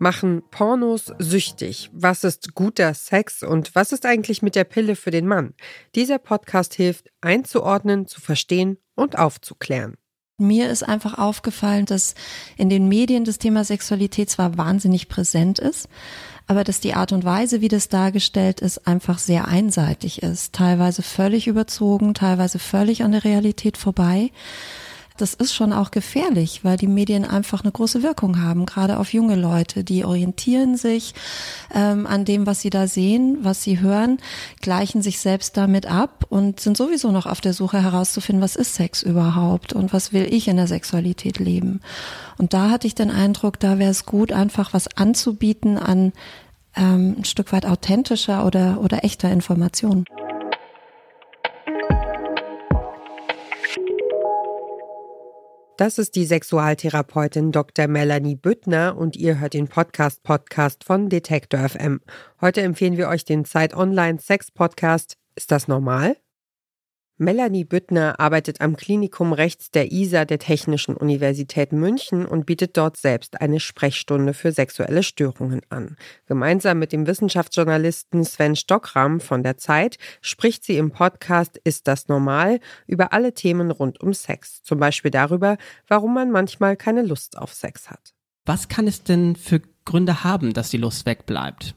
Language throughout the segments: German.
Machen Pornos süchtig? Was ist guter Sex und was ist eigentlich mit der Pille für den Mann? Dieser Podcast hilft einzuordnen, zu verstehen und aufzuklären. Mir ist einfach aufgefallen, dass in den Medien das Thema Sexualität zwar wahnsinnig präsent ist, aber dass die Art und Weise, wie das dargestellt ist, einfach sehr einseitig ist. Teilweise völlig überzogen, teilweise völlig an der Realität vorbei das ist schon auch gefährlich, weil die Medien einfach eine große Wirkung haben, gerade auf junge Leute. Die orientieren sich ähm, an dem, was sie da sehen, was sie hören, gleichen sich selbst damit ab und sind sowieso noch auf der Suche herauszufinden, was ist Sex überhaupt und was will ich in der Sexualität leben. Und da hatte ich den Eindruck, da wäre es gut, einfach was anzubieten an ähm, ein Stück weit authentischer oder, oder echter Information. Das ist die Sexualtherapeutin Dr. Melanie Büttner und ihr hört den Podcast Podcast von Detektor FM. Heute empfehlen wir euch den Zeit Online Sex Podcast. Ist das normal? Melanie Büttner arbeitet am Klinikum Rechts der ISA der Technischen Universität München und bietet dort selbst eine Sprechstunde für sexuelle Störungen an. Gemeinsam mit dem Wissenschaftsjournalisten Sven Stockram von der Zeit spricht sie im Podcast Ist das normal? über alle Themen rund um Sex. Zum Beispiel darüber, warum man manchmal keine Lust auf Sex hat. Was kann es denn für Gründe haben, dass die Lust wegbleibt?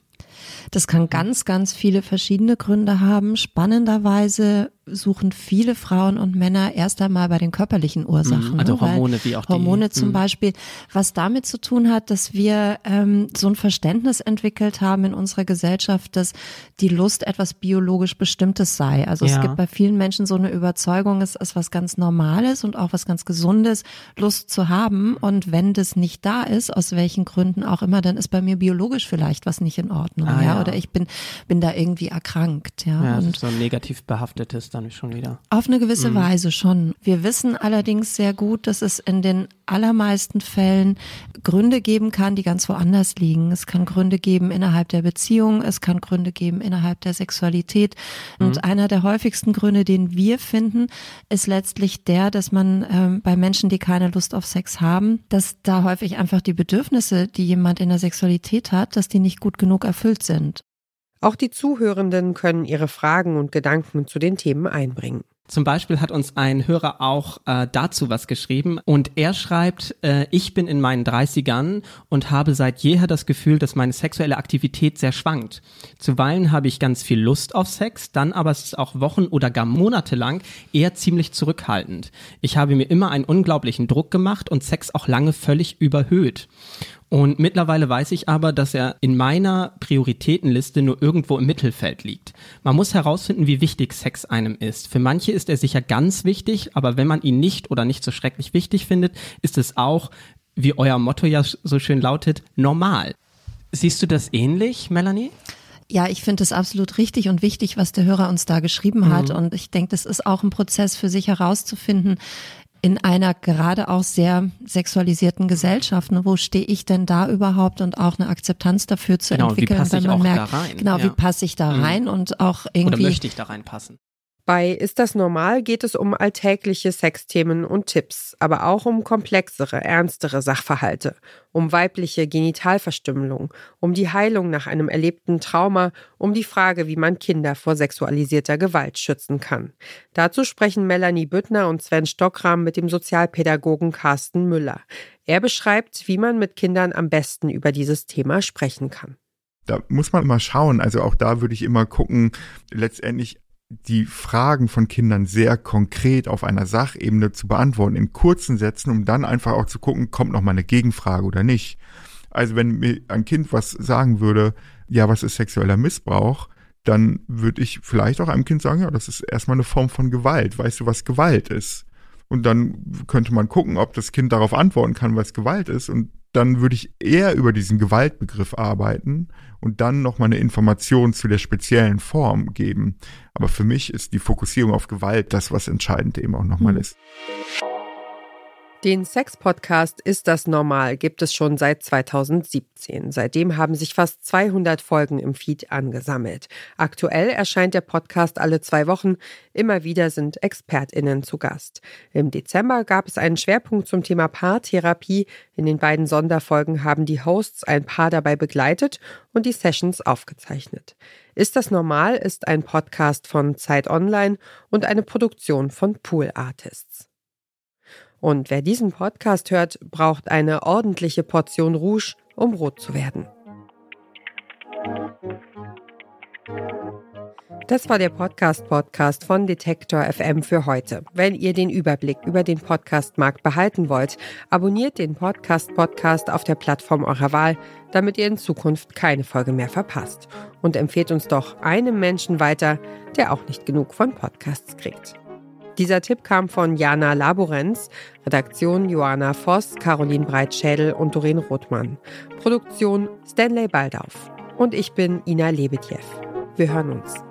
Das kann ganz, ganz viele verschiedene Gründe haben. Spannenderweise suchen viele Frauen und Männer erst einmal bei den körperlichen Ursachen. Mhm, also ne? Hormone wie auch die. Hormone zum mh. Beispiel, was damit zu tun hat, dass wir ähm, so ein Verständnis entwickelt haben in unserer Gesellschaft, dass die Lust etwas biologisch Bestimmtes sei. Also ja. es gibt bei vielen Menschen so eine Überzeugung, es ist was ganz Normales und auch was ganz Gesundes, Lust zu haben. Und wenn das nicht da ist, aus welchen Gründen auch immer, dann ist bei mir biologisch vielleicht was nicht in Ordnung. Ah, ja? ja? Oder ich bin, bin da irgendwie erkrankt. Ja, ja und so ein negativ behaftetes dann schon wieder. Auf eine gewisse mhm. Weise schon. Wir wissen allerdings sehr gut, dass es in den allermeisten Fällen Gründe geben kann, die ganz woanders liegen. Es kann Gründe geben innerhalb der Beziehung, es kann Gründe geben innerhalb der Sexualität. Mhm. Und einer der häufigsten Gründe, den wir finden, ist letztlich der, dass man ähm, bei Menschen, die keine Lust auf Sex haben, dass da häufig einfach die Bedürfnisse, die jemand in der Sexualität hat, dass die nicht gut genug erfüllt sind. Auch die Zuhörenden können ihre Fragen und Gedanken zu den Themen einbringen. Zum Beispiel hat uns ein Hörer auch äh, dazu was geschrieben und er schreibt, äh, ich bin in meinen 30ern und habe seit jeher das Gefühl, dass meine sexuelle Aktivität sehr schwankt. Zuweilen habe ich ganz viel Lust auf Sex, dann aber ist es auch Wochen oder gar Monate lang eher ziemlich zurückhaltend. Ich habe mir immer einen unglaublichen Druck gemacht und Sex auch lange völlig überhöht. Und mittlerweile weiß ich aber, dass er in meiner Prioritätenliste nur irgendwo im Mittelfeld liegt. Man muss herausfinden, wie wichtig Sex einem ist. Für manche ist er sicher ganz wichtig, aber wenn man ihn nicht oder nicht so schrecklich wichtig findet, ist es auch, wie euer Motto ja so schön lautet, normal. Siehst du das ähnlich, Melanie? Ja, ich finde es absolut richtig und wichtig, was der Hörer uns da geschrieben hat. Mhm. Und ich denke, das ist auch ein Prozess für sich herauszufinden, in einer gerade auch sehr sexualisierten Gesellschaft. Ne? Wo stehe ich denn da überhaupt und auch eine Akzeptanz dafür zu genau, entwickeln, wenn man merkt, genau, ja. wie passe ich da mhm. rein und auch irgendwie. Oder möchte ich da reinpassen? Bei Ist das normal geht es um alltägliche Sexthemen und Tipps, aber auch um komplexere, ernstere Sachverhalte, um weibliche Genitalverstümmelung, um die Heilung nach einem erlebten Trauma, um die Frage, wie man Kinder vor sexualisierter Gewalt schützen kann. Dazu sprechen Melanie Büttner und Sven Stockram mit dem Sozialpädagogen Carsten Müller. Er beschreibt, wie man mit Kindern am besten über dieses Thema sprechen kann da muss man mal schauen. Also auch da würde ich immer gucken, letztendlich die Fragen von Kindern sehr konkret auf einer Sachebene zu beantworten, in kurzen Sätzen, um dann einfach auch zu gucken, kommt noch mal eine Gegenfrage oder nicht. Also wenn mir ein Kind was sagen würde, ja, was ist sexueller Missbrauch, dann würde ich vielleicht auch einem Kind sagen, ja, das ist erstmal eine Form von Gewalt. Weißt du, was Gewalt ist? Und dann könnte man gucken, ob das Kind darauf antworten kann, was Gewalt ist. Und dann würde ich eher über diesen Gewaltbegriff arbeiten und dann nochmal eine Information zu der speziellen Form geben. Aber für mich ist die Fokussierung auf Gewalt das, was entscheidend eben auch nochmal hm. ist. Den Sex-Podcast Ist das normal gibt es schon seit 2017. Seitdem haben sich fast 200 Folgen im Feed angesammelt. Aktuell erscheint der Podcast alle zwei Wochen. Immer wieder sind ExpertInnen zu Gast. Im Dezember gab es einen Schwerpunkt zum Thema Paartherapie. In den beiden Sonderfolgen haben die Hosts ein Paar dabei begleitet und die Sessions aufgezeichnet. Ist das normal ist ein Podcast von Zeit Online und eine Produktion von Pool Artists. Und wer diesen Podcast hört, braucht eine ordentliche Portion Rouge, um rot zu werden. Das war der Podcast-Podcast von Detektor FM für heute. Wenn ihr den Überblick über den Podcast-Markt behalten wollt, abonniert den Podcast-Podcast auf der Plattform eurer Wahl, damit ihr in Zukunft keine Folge mehr verpasst. Und empfehlt uns doch einem Menschen weiter, der auch nicht genug von Podcasts kriegt. Dieser Tipp kam von Jana Laborenz, Redaktion Joanna Voss, Caroline Breitschädel und Doreen Rothmann. Produktion Stanley Baldauf. Und ich bin Ina Lebetjew. Wir hören uns.